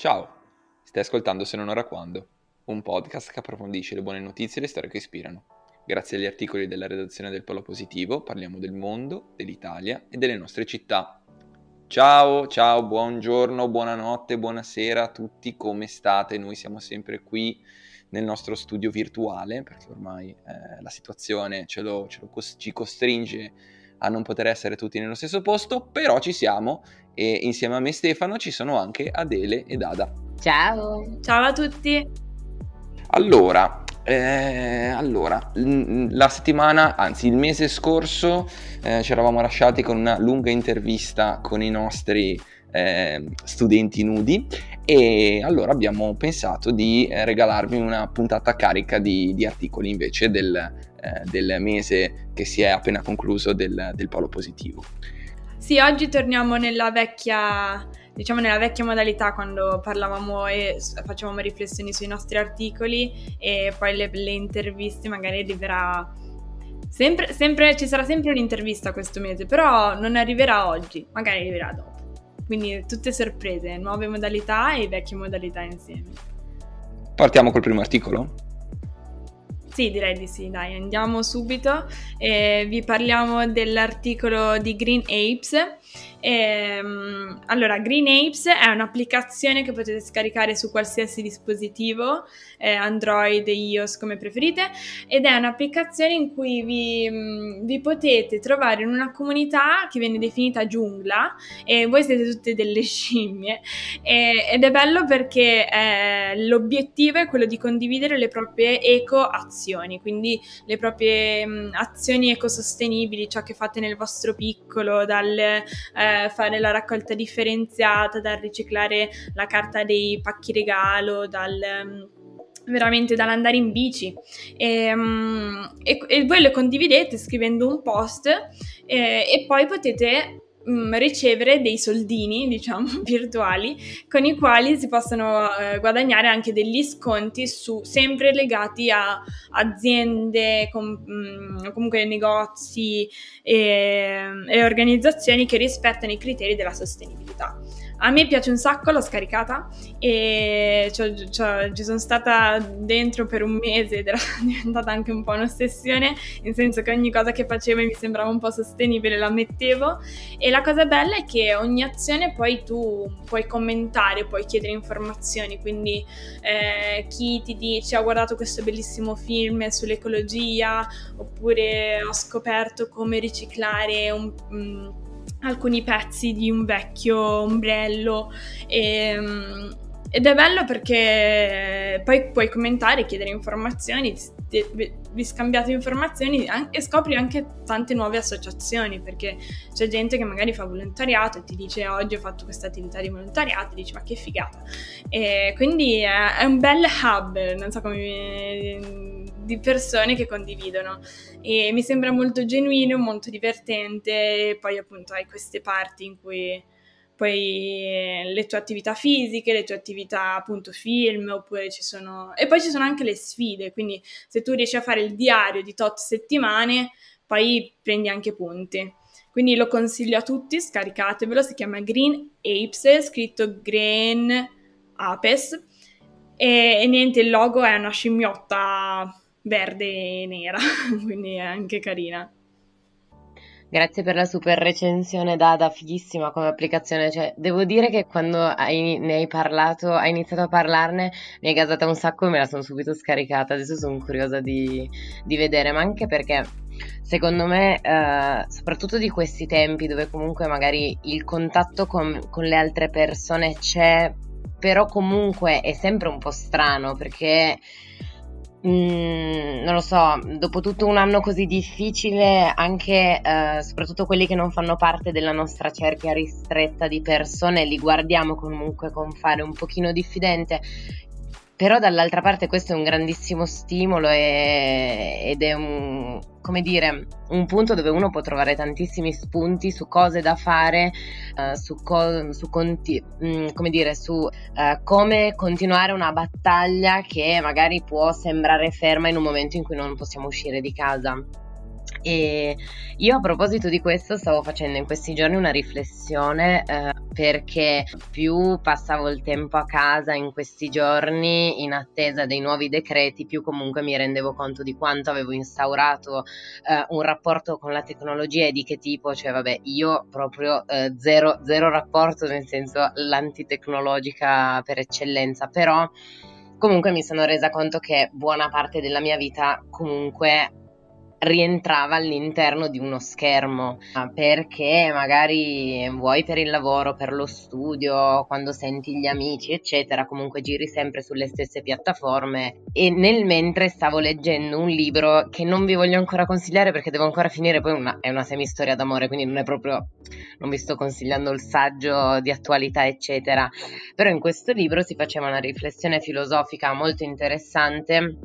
Ciao, stai ascoltando Se non ora quando, un podcast che approfondisce le buone notizie e le storie che ispirano. Grazie agli articoli della redazione del Polo Positivo parliamo del mondo, dell'Italia e delle nostre città. Ciao, ciao, buongiorno, buonanotte, buonasera a tutti, come state? Noi siamo sempre qui nel nostro studio virtuale perché ormai eh, la situazione ce lo, ce lo cos- ci costringe a non poter essere tutti nello stesso posto, però ci siamo e insieme a me Stefano ci sono anche Adele ed Ada. Ciao! Ciao a tutti! Allora, eh, allora, la settimana, anzi il mese scorso, eh, ci eravamo lasciati con una lunga intervista con i nostri eh, studenti nudi e allora abbiamo pensato di regalarvi una puntata carica di, di articoli invece del, eh, del, mese che si è appena concluso del, del polo positivo. Sì, oggi torniamo nella vecchia, diciamo nella vecchia modalità quando parlavamo e facevamo riflessioni sui nostri articoli e poi le, le interviste magari arriverà sempre, sempre, ci sarà sempre un'intervista questo mese, però non arriverà oggi, magari arriverà dopo. Quindi tutte sorprese, nuove modalità e vecchie modalità insieme. Partiamo col primo articolo? Sì, direi di sì, dai, andiamo subito. Eh, vi parliamo dell'articolo di Green Apes Ehm, allora, Green Apes è un'applicazione che potete scaricare su qualsiasi dispositivo, eh, Android, iOS come preferite, ed è un'applicazione in cui vi, mm, vi, potete trovare in una comunità che viene definita giungla e voi siete tutte delle scimmie. E, ed è bello perché eh, l'obiettivo è quello di condividere le proprie eco-azioni, quindi le proprie mh, mm, azioni ecosostenibili, ciò che fate nel vostro piccolo, dal... Eh, fare la raccolta differenziata, dal riciclare la carta dei pacchi regalo, dal mm, veramente dall'andare in bici. E, um, e, e, voi le condividete scrivendo un post e, e poi potete um, ricevere dei soldini, diciamo, virtuali, con i quali si possono uh, guadagnare anche degli sconti su, sempre legati a aziende, com, um, comunque negozi e, e organizzazioni che rispettano i criteri della sostenibilità. A me piace un sacco, l'ho scaricata e c'ho, c'ho, ci sono stata dentro per un mese ed era diventata anche un po' un'ossessione, nel senso che ogni cosa che facevo mi sembrava un po' sostenibile, la mettevo. E la cosa bella è che ogni azione poi tu puoi commentare, puoi chiedere informazioni, quindi eh, chi ti dice ho guardato questo bellissimo film sull'ecologia oppure ho scoperto come riciclare un... un alcuni pezzi di un vecchio ombrello. E, ehm, ed è bello perché poi puoi commentare, chiedere informazioni, vi scambiate informazioni e scopri anche tante nuove associazioni perché c'è gente che magari fa volontariato e ti dice oggi ho fatto questa attività di volontariato, e dici ma che figata. E quindi è, un bel hub, non so come di persone che condividono e mi sembra molto genuino, molto divertente e poi appunto hai queste parti in cui poi le tue attività fisiche, le tue attività appunto film, oppure ci sono... E poi ci sono anche le sfide, quindi se tu riesci a fare il diario di tot settimane, poi prendi anche punti. Quindi lo consiglio a tutti, scaricatevelo, si chiama Green Apes, scritto Green Apes, e, e niente, il logo è una scimmiotta verde e nera, quindi è anche carina. Grazie per la super recensione Dada, fighissima come applicazione. Cioè, devo dire che quando hai, ne hai parlato, hai iniziato a parlarne, mi hai gasata un sacco e me la sono subito scaricata. Adesso sono curiosa di, di vedere, ma anche perché secondo me, eh, soprattutto di questi tempi dove comunque magari il contatto con, con le altre persone c'è, però comunque è sempre un po' strano perché Mm, non lo so, dopo tutto un anno così difficile, anche eh, soprattutto quelli che non fanno parte della nostra cerchia ristretta di persone, li guardiamo comunque con fare un pochino diffidente però dall'altra parte questo è un grandissimo stimolo e, ed è un, come dire, un punto dove uno può trovare tantissimi spunti su cose da fare, uh, su, co- su, conti- mh, mm, come, dire, su uh, come continuare una battaglia che magari può sembrare ferma in un momento in cui non possiamo uscire di casa. E io a proposito di questo stavo facendo in questi giorni una riflessione eh, perché più passavo il tempo a casa in questi giorni in attesa dei nuovi decreti, più comunque mi rendevo conto di quanto avevo instaurato eh, un rapporto con la tecnologia e di che tipo, cioè vabbè io proprio eh, zero, zero rapporto nel senso l'antitecnologica per eccellenza, però comunque mi sono resa conto che buona parte della mia vita comunque rientrava all'interno di uno schermo perché magari vuoi per il lavoro, per lo studio, quando senti gli amici, eccetera, comunque giri sempre sulle stesse piattaforme e nel mentre stavo leggendo un libro che non vi voglio ancora consigliare perché devo ancora finire, poi una, è una semistoria d'amore, quindi non è proprio non vi sto consigliando il saggio di attualità, eccetera. Però in questo libro si faceva una riflessione filosofica molto interessante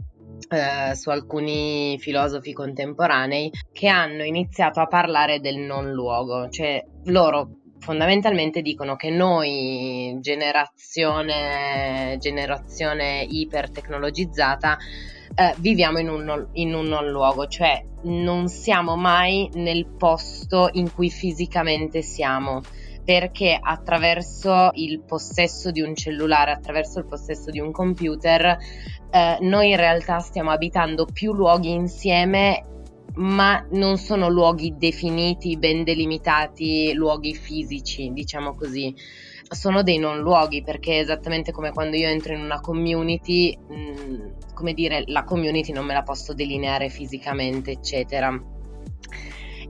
eh, su alcuni filosofi contemporanei che hanno iniziato a parlare del non luogo, cioè loro fondamentalmente dicono che noi, generazione, generazione ipertecnologizzata, eh, viviamo in un, in un non luogo, cioè non siamo mai nel posto in cui fisicamente siamo perché attraverso il possesso di un cellulare, attraverso il possesso di un computer, eh, noi in realtà stiamo abitando più luoghi insieme ma non sono luoghi definiti, ben delimitati, luoghi fisici, diciamo così. Sono dei non luoghi perché è esattamente come quando io entro in una community, mh, mm, come dire, la community non me la posso delineare fisicamente, eccetera.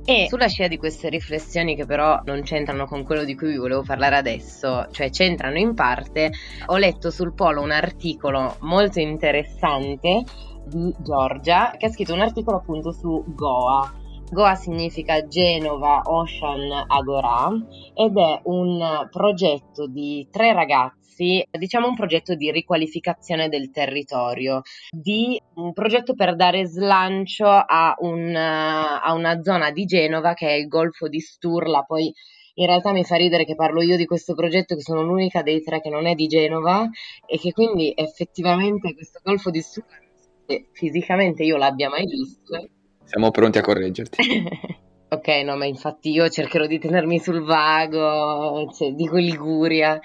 E sulla scia di queste riflessioni che però non c'entrano con quello di cui vi volevo parlare adesso, cioè c'entrano in parte, ho letto sul Polo un articolo molto interessante di Giorgia che ha scritto un articolo appunto su Goa. Goa significa Genova Ocean Agora ed è un progetto di tre ragazzi ragazzi, diciamo un progetto di riqualificazione del territorio, di un progetto per dare slancio a, un, a una zona di Genova che è il Golfo di Sturla, poi in realtà mi fa ridere che parlo io di questo progetto che sono l'unica dei tre che non è di Genova e che quindi effettivamente questo Golfo di Sturla fisicamente io l'abbia mai visto. Siamo pronti a correggerti. ok, no, ma infatti io cercherò di tenermi sul vago, cioè, dico Liguria.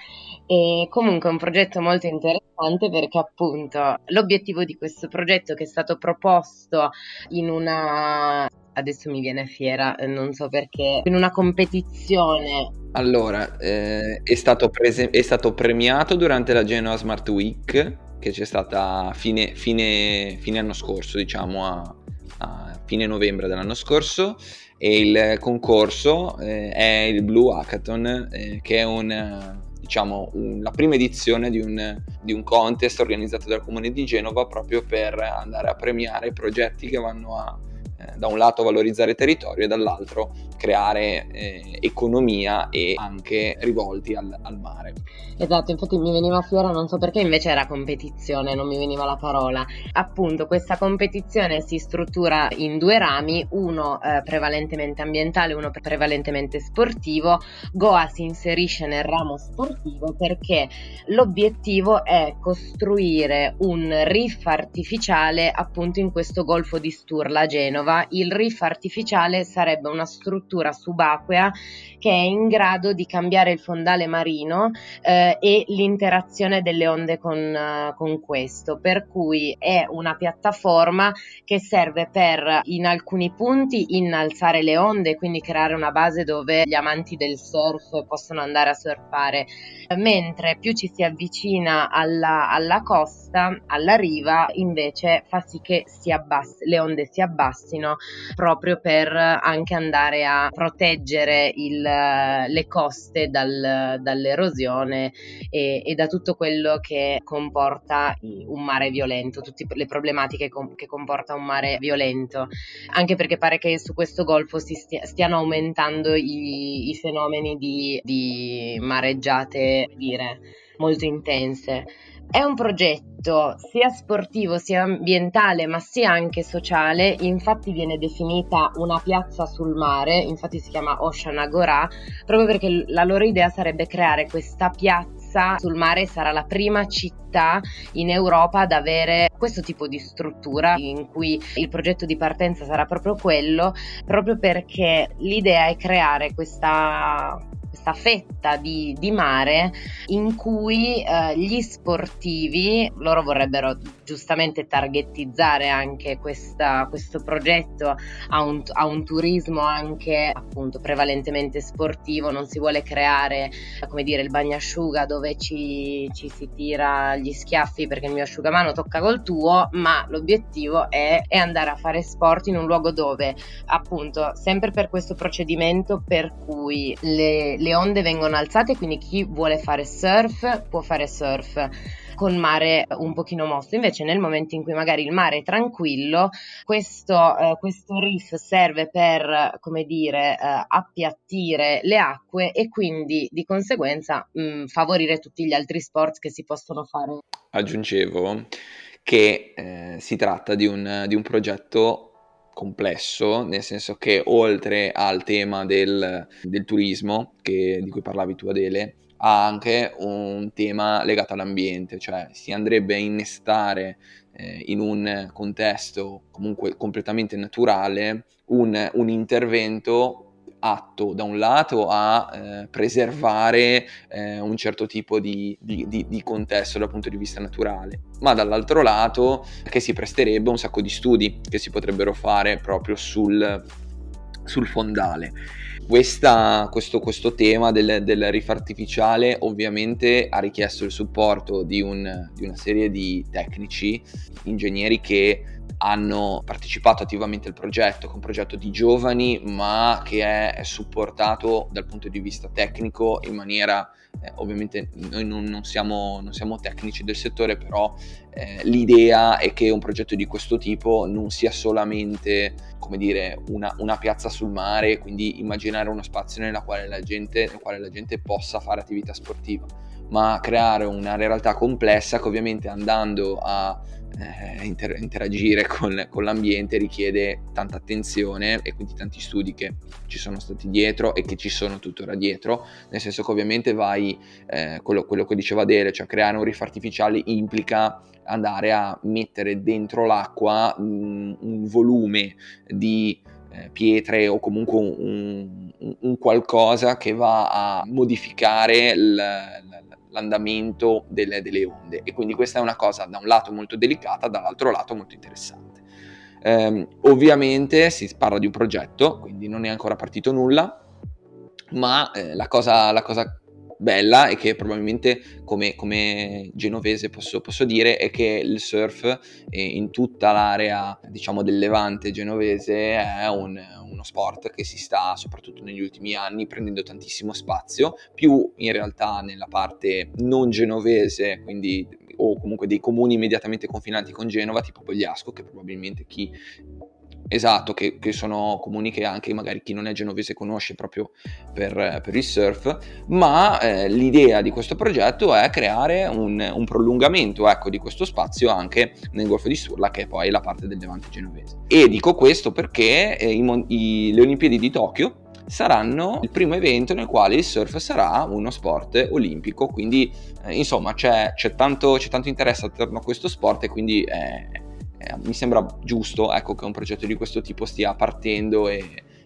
E comunque è un progetto molto interessante perché appunto l'obiettivo di questo progetto che è stato proposto in una adesso mi viene fiera, non so perché, in una competizione. Allora, eh, è, stato prese- è, stato premiato durante la Genoa Smart Week che c'è stata fine, fine, fine anno scorso, diciamo a, a, fine novembre dell'anno scorso e il concorso eh, è il Blue Hackathon eh, che è un diciamo, un, la prima edizione di un, di un contest organizzato dal Comune di Genova proprio per andare a premiare progetti che vanno a eh, da un lato valorizzare territorio e dall'altro creare eh, economia e anche rivolti al, al, mare. Esatto, infatti mi veniva fiera, non so perché invece era competizione, non mi veniva la parola. Appunto, questa competizione si struttura in due rami, uno eh, prevalentemente ambientale, uno prevalentemente sportivo. Goa si inserisce nel ramo sportivo perché l'obiettivo è costruire un riff artificiale appunto in questo golfo di Sturla, Genova Genova il riff artificiale sarebbe una struttura subacquea che è in grado di cambiare il fondale marino eh, e l'interazione delle onde con, uh, con questo, per cui è una piattaforma che serve per in alcuni punti innalzare le onde, quindi creare una base dove gli amanti del surf possono andare a surfare, mentre più ci si avvicina alla, alla costa, alla riva, invece fa sì che si abbassi, le onde si abbassino vicino proprio per anche andare a proteggere il, le coste dal, dall'erosione e, e, da tutto quello che comporta un mare violento, tutte le problematiche com- che comporta un mare violento, anche perché pare che su questo golfo stia, stiano aumentando i, i fenomeni di, di mareggiate, dire, molto intense. È un progetto sia sportivo sia ambientale ma sia anche sociale, infatti viene definita una piazza sul mare, infatti si chiama Ocean Agora, proprio perché la loro idea sarebbe creare questa piazza sul mare sarà la prima città in Europa ad avere questo tipo di struttura in cui il progetto di partenza sarà proprio quello, proprio perché l'idea è creare questa questa fetta di, di mare in cui eh, gli sportivi, loro vorrebbero giustamente targetizzare anche questa, questo progetto a un, a un, turismo anche appunto prevalentemente sportivo, non si vuole creare come dire il bagnasciuga dove ci, ci si tira gli schiaffi perché il mio asciugamano tocca col tuo, ma l'obiettivo è, è andare a fare sport in un luogo dove appunto sempre per questo procedimento per cui le, le onde vengono alzate, quindi chi vuole fare surf può fare surf con mare un pochino mosso. Invece nel momento in cui magari il mare è tranquillo, questo, eh, questo riff serve per, come dire, eh, appiattire le acque e quindi di conseguenza mh, mm, favorire tutti gli altri sport che si possono fare. Aggiungevo che eh, si tratta di un, di un progetto complesso, nel senso che oltre al tema del, del turismo, che, di cui parlavi tu Adele, ha anche un tema legato all'ambiente, cioè si andrebbe a innestare eh, in un contesto comunque completamente naturale un, un intervento atto da un lato a eh, preservare eh, un certo tipo di, di, di, di, contesto dal punto di vista naturale, ma dall'altro lato che si presterebbe un sacco di studi che si potrebbero fare proprio sul, sul fondale. Questa, questo, questo, tema del, del, riff artificiale ovviamente ha richiesto il supporto di, un, di una serie di tecnici, ingegneri che hanno partecipato attivamente al progetto, che è un progetto di giovani ma che è supportato dal punto di vista tecnico in maniera, eh, ovviamente noi non, non, siamo, non, siamo, tecnici del settore, però eh, l'idea è che un progetto di questo tipo non sia solamente come dire, una, una, piazza sul mare, quindi immaginare uno spazio nella quale la gente, nel quale la gente possa fare attività sportiva, ma creare una realtà complessa che ovviamente andando a eh, inter- interagire con, con, l'ambiente richiede tanta attenzione e quindi tanti studi che ci sono stati dietro e che ci sono tuttora dietro, nel senso che ovviamente vai, eh, quello, quello, che diceva Dele, cioè creare un riff artificiale implica andare a mettere dentro l'acqua un, un volume di eh, pietre o comunque un, un, un, qualcosa che va a modificare l, l, l'andamento delle, delle, onde e quindi questa è una cosa da un lato molto delicata, dall'altro lato molto interessante. Um, ovviamente si parla di un progetto, quindi non è ancora partito nulla, ma eh, la, cosa, la, cosa, bella e che probabilmente come, come genovese posso, posso, dire è che il surf eh, in tutta l'area diciamo del levante genovese è un, uno sport che si sta soprattutto negli ultimi anni prendendo tantissimo spazio più in realtà nella parte non genovese quindi o comunque dei comuni immediatamente confinanti con Genova tipo Pogliasco che probabilmente chi Esatto, che, che, sono comuni che anche magari chi non è genovese conosce proprio per, per il surf, ma eh, l'idea di questo progetto è creare un, un prolungamento ecco, di questo spazio anche nel Golfo di Sturla, che è poi la parte del Levante genovese. E dico questo perché eh, i, i, le Olimpiadi di Tokyo saranno il primo evento nel quale il surf sarà uno sport olimpico, quindi eh, insomma c'è, c'è, tanto, c'è, tanto, interesse attorno a questo sport e quindi eh, eh, mi sembra giusto ecco, che un progetto di questo tipo stia partendo e,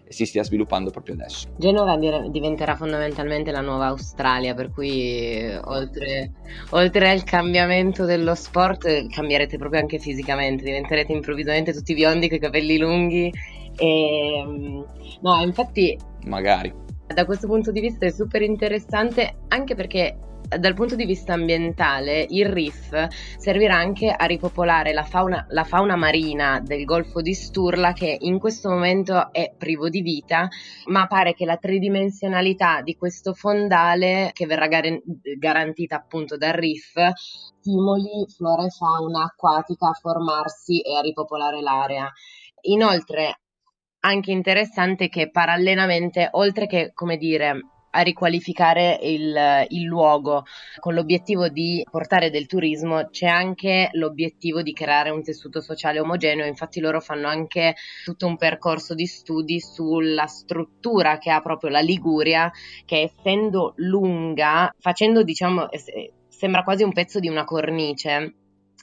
e si stia sviluppando proprio adesso. Genova diventerà fondamentalmente la nuova Australia, per cui oltre, oltre, al cambiamento dello sport cambierete proprio anche fisicamente, diventerete improvvisamente tutti biondi con i capelli lunghi. E, no, infatti... Magari. Da questo punto di vista è super interessante anche perché dal punto di vista ambientale il reef servirà anche a ripopolare la fauna, la fauna, marina del Golfo di Sturla che in questo momento è privo di vita, ma pare che la tridimensionalità di questo fondale che verrà gar- garantita appunto dal reef stimoli flora e fauna acquatica a formarsi e a ripopolare l'area. Inoltre anche interessante che parallelamente, oltre che come dire a riqualificare il, il, luogo. Con l'obiettivo di portare del turismo, c'è anche l'obiettivo di creare un tessuto sociale omogeneo, infatti loro fanno anche tutto un percorso di studi sulla struttura che ha proprio la Liguria, che essendo lunga, facendo diciamo, sembra quasi un pezzo di una cornice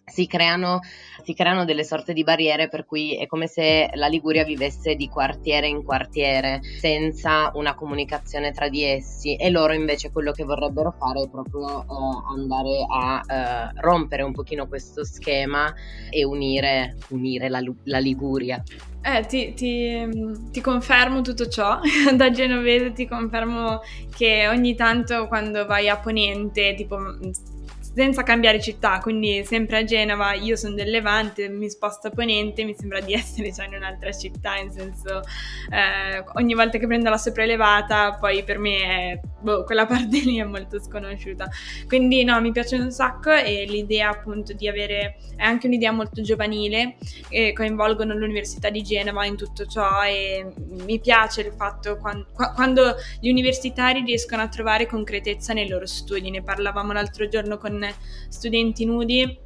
si creano, si creano, delle sorte di barriere per cui è come se la Liguria vivesse di quartiere in quartiere senza una comunicazione tra di essi e loro invece quello che vorrebbero fare è proprio eh, andare a eh, rompere un pochino questo schema e unire, unire la, la, Liguria. Eh, ti, ti, ti, confermo tutto ciò, da genovese ti confermo che ogni tanto quando vai a Ponente, tipo senza cambiare città, quindi sempre a Genova, io sono del Levante, mi sposto a Ponente, mi sembra di essere già in un'altra città, in senso eh, ogni volta che prendo la sopraelevata poi per me è, boh, quella parte lì è molto sconosciuta. Quindi no, mi piace un sacco e l'idea appunto di avere, è anche un'idea molto giovanile, e coinvolgono l'Università di Genova in tutto ciò e mi piace il fatto quando, quando gli universitari riescono a trovare concretezza nei loro studi, ne parlavamo l'altro giorno con studenti nudi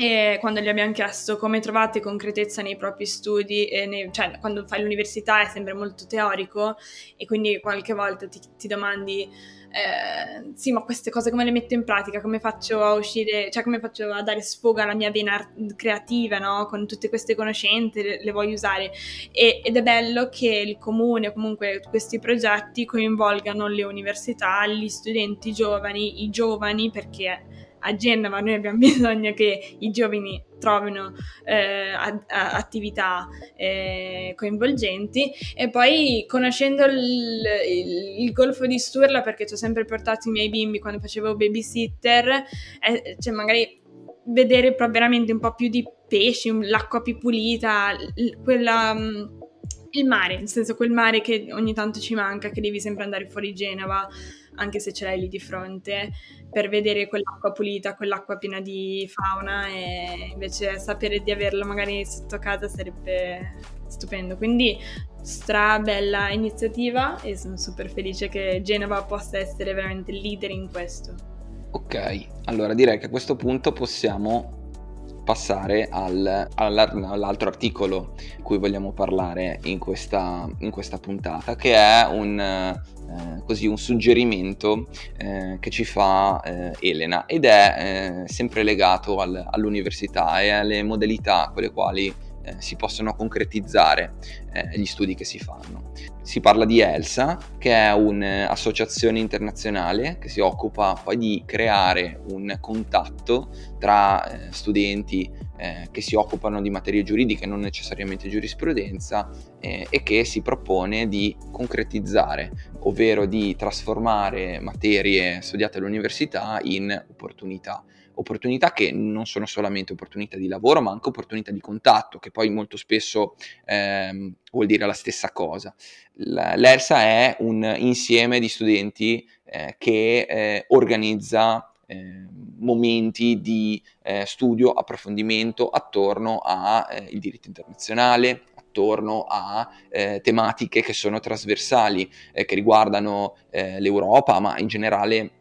e quando gli abbiamo chiesto come trovate concretezza nei propri studi, nei, cioè quando fai l'università è sempre molto teorico e quindi qualche volta ti, ti domandi, eh, sì ma queste cose come le metto in pratica, come faccio a uscire, cioè come faccio a dare sfogo alla mia vena creativa, no? Con tutte queste conoscenze, le, le voglio usare e, ed è bello che il comune o comunque questi progetti coinvolgano le università, gli studenti giovani, i giovani perché a Genova noi abbiamo bisogno che i giovani trovino eh, a, a, attività eh, coinvolgenti. E poi conoscendo il, il, il, golfo di Sturla perché ci ho sempre portato i miei bimbi quando facevo babysitter eh, cioè magari vedere veramente un po' più di pesci, l'acqua più pulita, quella mm, il mare, nel senso quel mare che ogni tanto ci manca, che devi sempre andare fuori Genova, anche se ce l'hai lì di fronte, per vedere quell'acqua pulita, quell'acqua piena di fauna e invece sapere di averla magari sotto casa sarebbe stupendo. Quindi stra bella iniziativa e sono super felice che Genova possa essere veramente leader in questo. Ok, allora direi che a questo punto possiamo passare al, all'altro articolo di cui vogliamo parlare in questa, in questa puntata, che è un, eh, così, un suggerimento eh, che ci fa eh, Elena ed è eh, sempre legato al, all'università e alle modalità con le quali eh, si possono concretizzare eh, gli studi che si fanno. Si parla di ELSA, che è un'associazione internazionale che si occupa poi di creare un contatto tra eh, studenti eh, che si occupano di materie giuridiche, non necessariamente giurisprudenza, eh, e che si propone di concretizzare, ovvero di trasformare materie studiate all'università in opportunità opportunità che non sono solamente opportunità di lavoro, ma anche opportunità di contatto, che poi molto spesso ehm, vuol dire la stessa cosa. L'ERSA è un insieme di studenti eh, che eh, organizza eh, momenti di eh, studio, approfondimento attorno al eh, diritto internazionale, attorno a eh, tematiche che sono trasversali, eh, che riguardano eh, l'Europa, ma in generale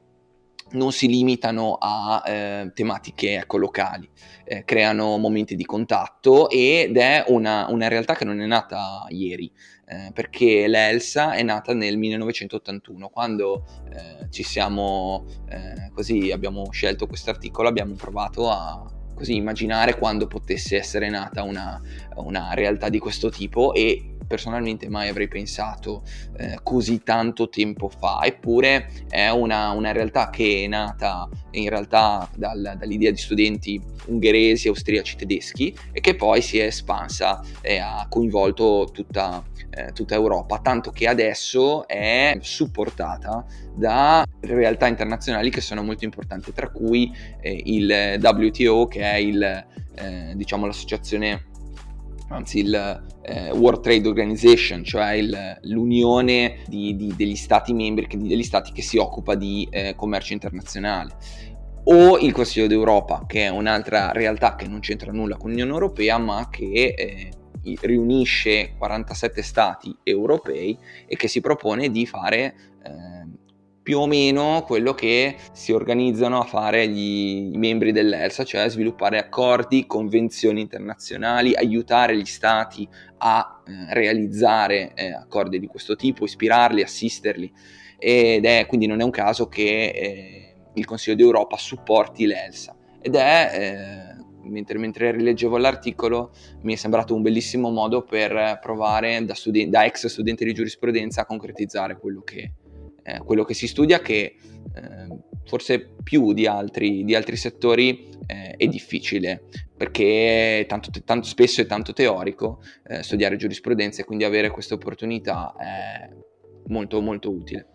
non si limitano a eh, tematiche ecco, locali, eh, creano momenti di contatto ed è una, una realtà che non è nata ieri, eh, perché l'ELSA è nata nel 1981, quando eh, ci siamo eh, così, abbiamo scelto questo articolo, abbiamo provato a così immaginare quando potesse essere nata una, una realtà di questo tipo e personalmente mai avrei pensato eh, così tanto tempo fa, eppure è una, una, realtà che è nata in realtà dal, dall'idea di studenti ungheresi, austriaci, tedeschi e che poi si è espansa e ha coinvolto tutta, eh, tutta Europa, tanto che adesso è supportata da realtà internazionali che sono molto importanti, tra cui eh, il WTO che è il, eh, diciamo, l'associazione anzi il eh, World Trade Organization, cioè il, l'unione di, di, degli stati membri, degli stati che si occupa di eh, commercio internazionale, o il Consiglio d'Europa, che è un'altra realtà che non c'entra nulla con l'Unione Europea, ma che eh, riunisce 47 stati europei e che si propone di fare eh, più o meno quello che si organizzano a fare gli, i membri dell'ELSA, cioè sviluppare accordi, convenzioni internazionali, aiutare gli stati a eh, realizzare eh, accordi di questo tipo, ispirarli, assisterli. Ed è quindi non è un caso che eh, il Consiglio d'Europa supporti l'ELSA ed è eh, mentre, mentre, rileggevo l'articolo mi è sembrato un bellissimo modo per provare da, studi- da ex studente di giurisprudenza a concretizzare quello che, eh, quello che si studia che eh, forse più di altri, di altri settori eh, è difficile perché tanto, tanto, spesso è tanto teorico eh, studiare giurisprudenza e quindi avere questa opportunità è molto molto utile.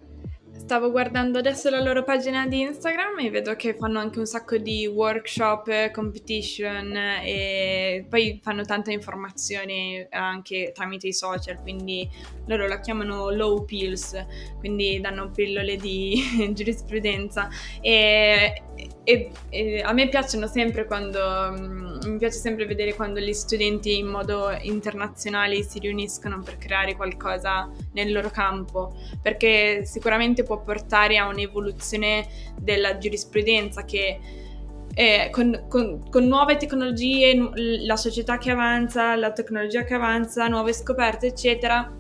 Stavo guardando adesso la loro pagina di Instagram e vedo che fanno anche un sacco di workshop, competition e poi fanno tanta informazione anche tramite i social, quindi loro la chiamano low pills, quindi danno pillole di giurisprudenza. E, e, e, a me piacciono sempre quando mm, mi piace sempre vedere quando gli studenti in modo internazionale si riuniscono per creare qualcosa nel loro campo, perché sicuramente può portare a un'evoluzione della giurisprudenza che eh, con, con, con, nuove tecnologie, la società che avanza, la tecnologia che avanza, nuove scoperte, eccetera,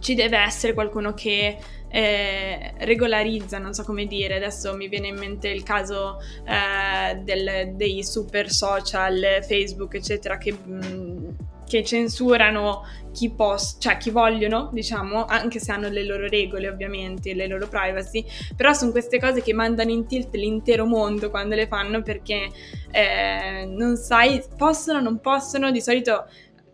ci deve essere qualcuno che eh, regolarizza, non so come dire, adesso mi viene in mente il caso eh, del, dei super social, Facebook, eccetera, che... Mm, che censurano chi, pos- cioè chi vogliono, diciamo, anche se hanno le loro regole ovviamente, le loro privacy, però sono queste cose che mandano in tilt l'intero mondo quando le fanno perché eh, non sai, possono, non possono, di solito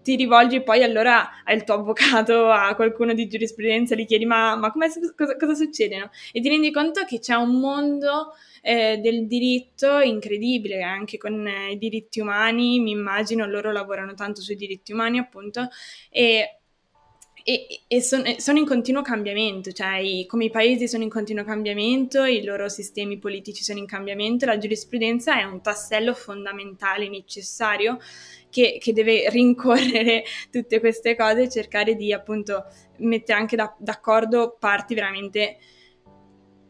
ti rivolgi poi allora al tuo avvocato, a qualcuno di giurisprudenza, gli chiedi ma, ma cosa, cosa, succede? No? E ti rendi conto che c'è un mondo eh, del diritto incredibile, anche con eh, i diritti umani, mi immagino loro lavorano tanto sui diritti umani appunto, e e, e son, sono in continuo cambiamento, cioè i, come i paesi sono in continuo cambiamento, i loro sistemi politici sono in cambiamento, la giurisprudenza è un tassello fondamentale, necessario, che, che deve rincorrere tutte queste cose e cercare di appunto mettere anche da, d'accordo parti veramente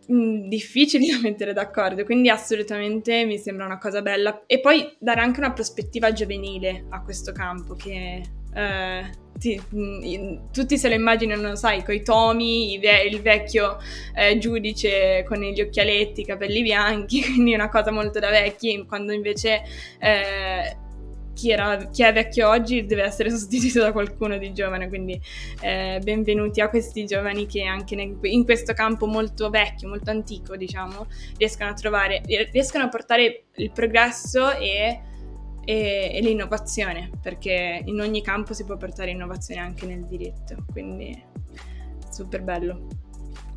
mh, difficili da mettere d'accordo, quindi assolutamente mi sembra una cosa bella. E poi dare anche una prospettiva giovanile a questo campo che eh, sì, mm, tutti se lo immaginano, sai, coi tomi, il vecchio eh, giudice con gli occhialetti, i capelli bianchi, quindi una cosa molto da vecchi, quando invece eh, chi, era, chi, è vecchio oggi deve essere sostituito da qualcuno di giovane, quindi eh, benvenuti a questi giovani che anche nel, in questo campo molto vecchio, molto antico, diciamo, riescono a trovare, riescono a portare il progresso e e, e, l'innovazione, perché in ogni campo si può portare innovazione anche nel diritto, quindi super bello.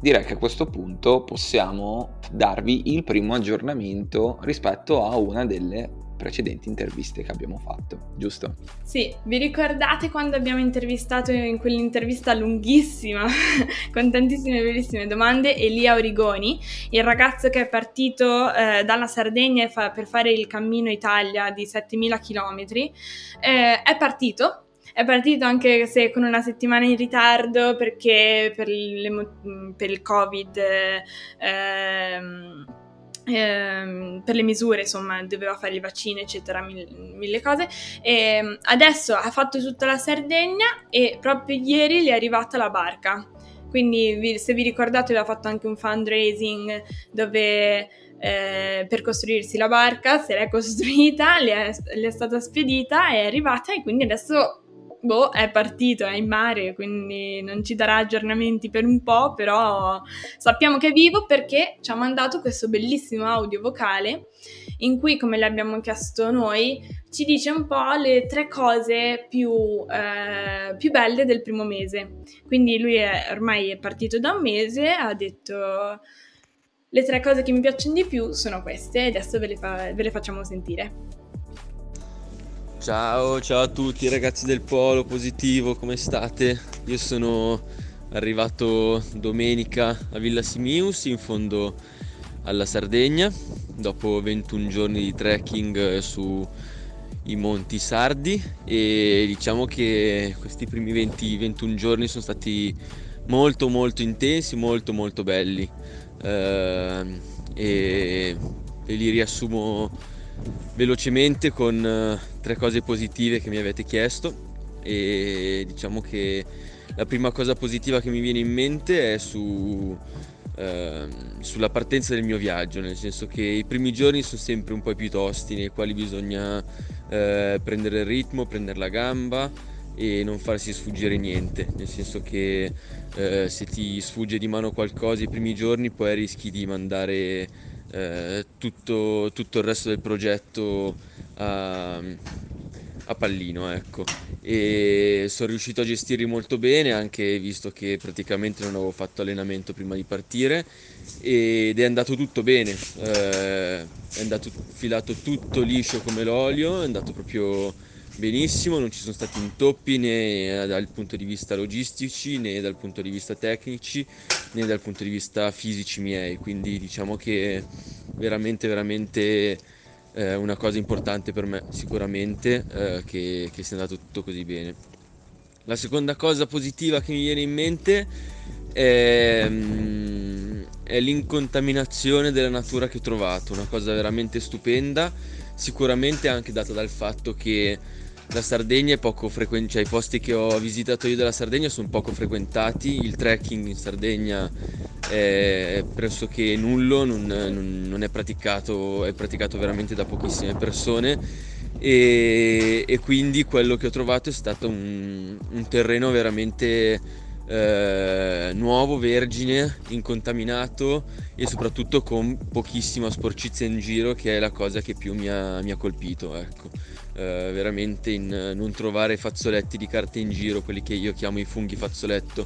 Direi che a questo punto possiamo darvi il primo aggiornamento rispetto a una delle precedenti interviste che abbiamo fatto, giusto? Sì, vi ricordate quando abbiamo intervistato in quell'intervista lunghissima, con tantissime bellissime domande, Elia Origoni, il ragazzo che è partito eh, dalla Sardegna fa- per fare il cammino Italia di 7000 km, eh, è partito è partito anche se con una settimana in ritardo perché per, le, per il covid eh, ehm, per le misure, insomma, doveva fare il vaccino, eccetera, mille, mille cose. E ehm, adesso ha fatto tutta la Sardegna e proprio ieri gli è arrivata la barca. Quindi, se vi ricordate, aveva fatto anche un fundraising dove eh, per costruirsi la barca, se l'è costruita, le è, le è stata spedita, è arrivata e quindi adesso boh, è partito, è in mare, quindi non ci darà aggiornamenti per un po', però sappiamo che è vivo perché ci ha mandato questo bellissimo audio vocale in cui, come l'abbiamo chiesto noi, ci dice un po' le tre cose più, eh, più belle del primo mese. Quindi lui è, ormai è partito da un mese, ha detto le tre cose che mi piacciono di più sono queste e adesso ve le, fa- ve le facciamo sentire. Ciao, ciao a tutti ragazzi del Polo Positivo, come state? Io sono arrivato domenica a Villa Simius in fondo alla Sardegna dopo 21 giorni di trekking sui Monti Sardi e diciamo che questi primi 20, 21 giorni sono stati molto molto intensi, molto molto belli eh, e, e, li riassumo velocemente con uh, tre cose positive che mi avete chiesto e diciamo che la prima cosa positiva che mi viene in mente è su, eh, sulla partenza del mio viaggio, nel senso che i primi giorni sono sempre un po' più tosti nei quali bisogna eh, prendere il ritmo, prendere la gamba e non farsi sfuggire niente, nel senso che eh, se ti sfugge di mano qualcosa i primi giorni poi rischi di mandare eh, tutto, tutto, il resto del progetto a, a pallino. Ecco. E sono riuscito a gestirli molto bene anche visto che praticamente non avevo fatto allenamento prima di partire ed è andato tutto bene, eh, è andato filato tutto liscio come l'olio, è andato proprio benissimo, non ci sono stati intoppi né dal punto di vista logistici né dal punto di vista tecnici né dal punto di vista fisici miei, quindi diciamo che veramente veramente eh, una cosa importante per me sicuramente eh, che, che sia andato tutto così bene. La seconda cosa positiva che mi viene in mente è, mm, è l'incontaminazione della natura che ho trovato, una cosa veramente stupenda, sicuramente anche data dal fatto che la Sardegna è poco frequente, cioè i posti che ho visitato io della Sardegna sono poco frequentati, il trekking in Sardegna è pressoché nullo, non, non è praticato, è praticato veramente da pochissime persone e, e, quindi quello che ho trovato è stato un, un terreno veramente eh, nuovo, vergine, incontaminato e soprattutto con pochissima sporcizia in giro che è la cosa che più mi ha, mi ha colpito. Ecco. Eh, veramente in non trovare fazzoletti di carta in giro, quelli che io chiamo i funghi fazzoletto,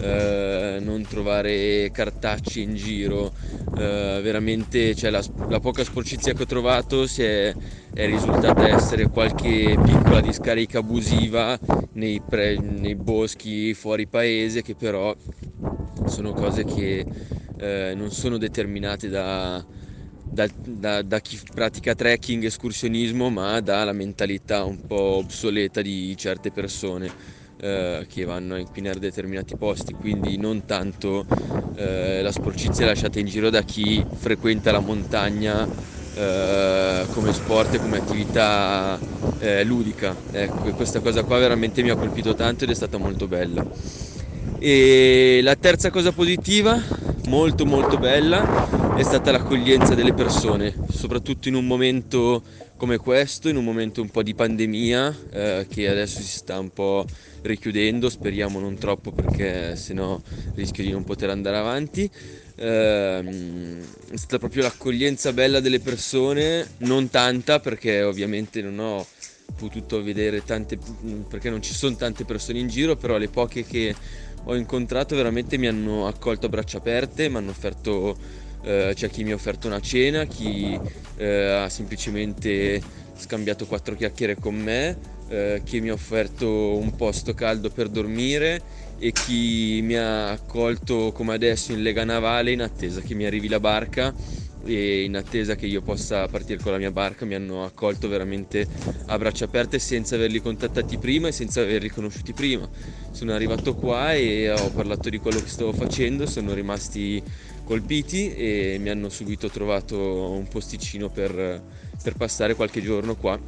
eh, non trovare cartacci in giro, eh, veramente cioè, la, la, poca sporcizia che ho trovato è, è, risultata essere qualche piccola discarica abusiva nei, pre, nei boschi fuori paese che però sono cose che eh, non sono determinate da da, da, da, chi pratica trekking, escursionismo, ma dalla mentalità un po' obsoleta di certe persone eh, che vanno a inquinare determinati posti, quindi non tanto eh, la sporcizia lasciata in giro da chi frequenta la montagna eh, come sport e come attività eh, ludica. Ecco, questa cosa qua veramente mi ha colpito tanto ed è stata molto bella. E la terza cosa positiva, molto molto bella, è stata l'accoglienza delle persone, soprattutto in un momento come questo, in un momento un po' di pandemia eh, che adesso si sta un po' richiudendo, speriamo non troppo perché sennò rischio di non poter andare avanti. Eh, è stata proprio l'accoglienza bella delle persone, non tanta perché ovviamente non ho potuto vedere tante, perché non ci sono tante persone in giro, però le poche che ho incontrato veramente mi hanno accolto a braccia aperte, mi hanno offerto eh, c'è chi mi ha offerto una cena, chi eh, ha semplicemente scambiato quattro chiacchiere con me, eh, chi mi ha offerto un posto caldo per dormire e chi mi ha accolto come adesso in lega navale in attesa che mi arrivi la barca e in attesa che io possa partire con la mia barca mi hanno accolto veramente a braccia aperte senza averli contattati prima e senza averli conosciuti prima. Sono arrivato qua e ho parlato di quello che stavo facendo, sono rimasti colpiti e mi hanno subito trovato un posticino per, per passare qualche giorno qua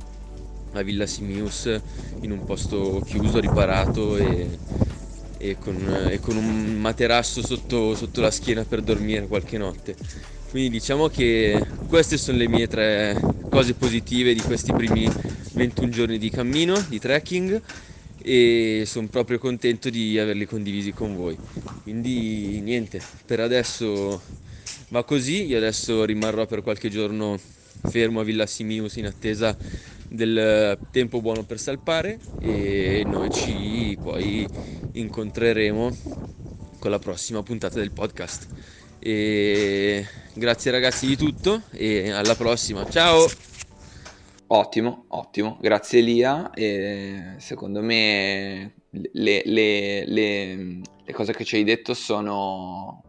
a Villa Simius in un posto chiuso, riparato e, e, con, e con, un materasso sotto, sotto la schiena per dormire qualche notte. Quindi diciamo che queste sono le mie tre cose positive di questi primi 21 giorni di cammino, di trekking e sono proprio contento di averli condivisi con voi. Quindi niente, per adesso va così, io adesso rimarrò per qualche giorno fermo a Villa Simius in attesa del tempo buono per salpare e noi ci poi incontreremo con la prossima puntata del podcast. E grazie ragazzi di tutto e alla prossima. Ciao! Ottimo, ottimo, grazie Elia. E secondo me le, le, le, le, cose che ci hai detto sono...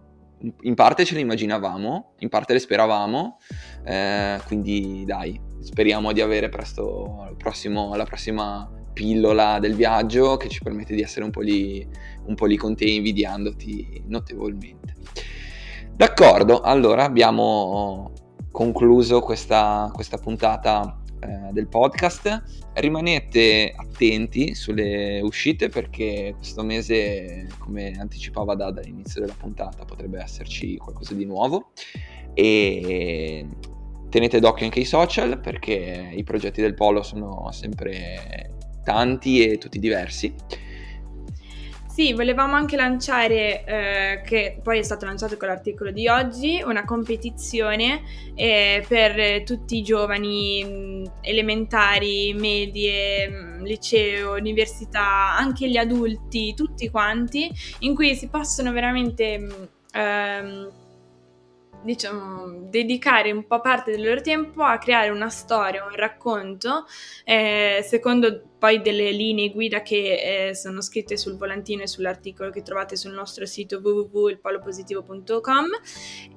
In parte ce le immaginavamo, in parte le speravamo, eh, quindi dai, speriamo di avere presto prossimo, la prossima pillola del viaggio che ci permette di essere un po' lì, un po lì con te invidiandoti notevolmente. D'accordo, allora abbiamo concluso questa, questa puntata eh, del podcast. Rimanete attenti sulle uscite perché questo mese, come anticipava Dada all'inizio della puntata, potrebbe esserci qualcosa di nuovo. E tenete d'occhio anche i social perché i progetti del Polo sono sempre tanti e tutti diversi. Sì, volevamo anche lanciare, eh, che poi è stato lanciato con l'articolo di oggi, una competizione eh, per tutti i giovani mh, elementari, medie, mh, liceo, università, anche gli adulti, tutti quanti, in cui si possono veramente... Mh, ehm, diciamo, dedicare un po' parte del loro tempo a creare una storia, un racconto, eh, secondo poi delle linee guida che eh, sono scritte sul volantino e sull'articolo che trovate sul nostro sito www.ilpolopositivo.com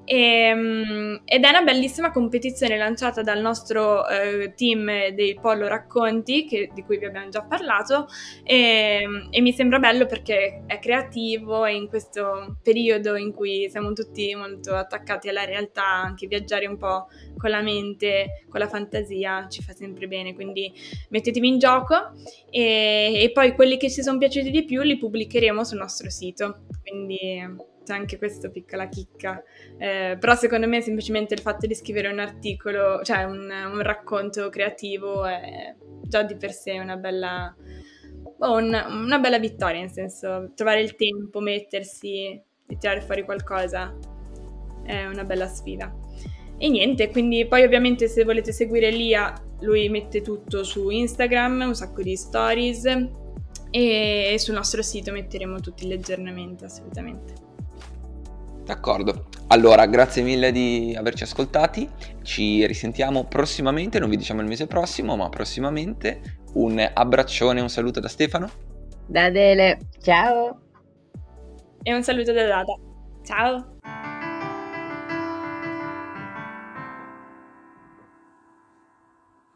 e, ehm, ed è una bellissima competizione lanciata dal nostro eh, team dei Polo Racconti che, di cui vi abbiamo già parlato e, e, mi sembra bello perché è creativo e in questo periodo in cui siamo tutti molto attaccati alla realtà anche viaggiare un po' con la mente, con la fantasia ci fa sempre bene quindi mettetevi in gioco e, e poi quelli che ci sono piaciuti di più li pubblicheremo sul nostro sito. Quindi c'è anche questa piccola chicca. Eh, però secondo me semplicemente il fatto di scrivere un articolo, cioè un, un racconto creativo è già di per sé una bella, oh, una, una bella vittoria, nel senso trovare il tempo, mettersi e tirare fuori qualcosa è una bella sfida. E niente, quindi poi ovviamente se volete seguire Lia, lui mette tutto su Instagram, un sacco di stories e sul nostro sito metteremo tutti gli aggiornamenti assolutamente. D'accordo, allora grazie mille di averci ascoltati, ci risentiamo prossimamente, non vi diciamo il mese prossimo, ma prossimamente un abbraccione, un saluto da Stefano. Da Adele, ciao! E un saluto da Dada, ciao!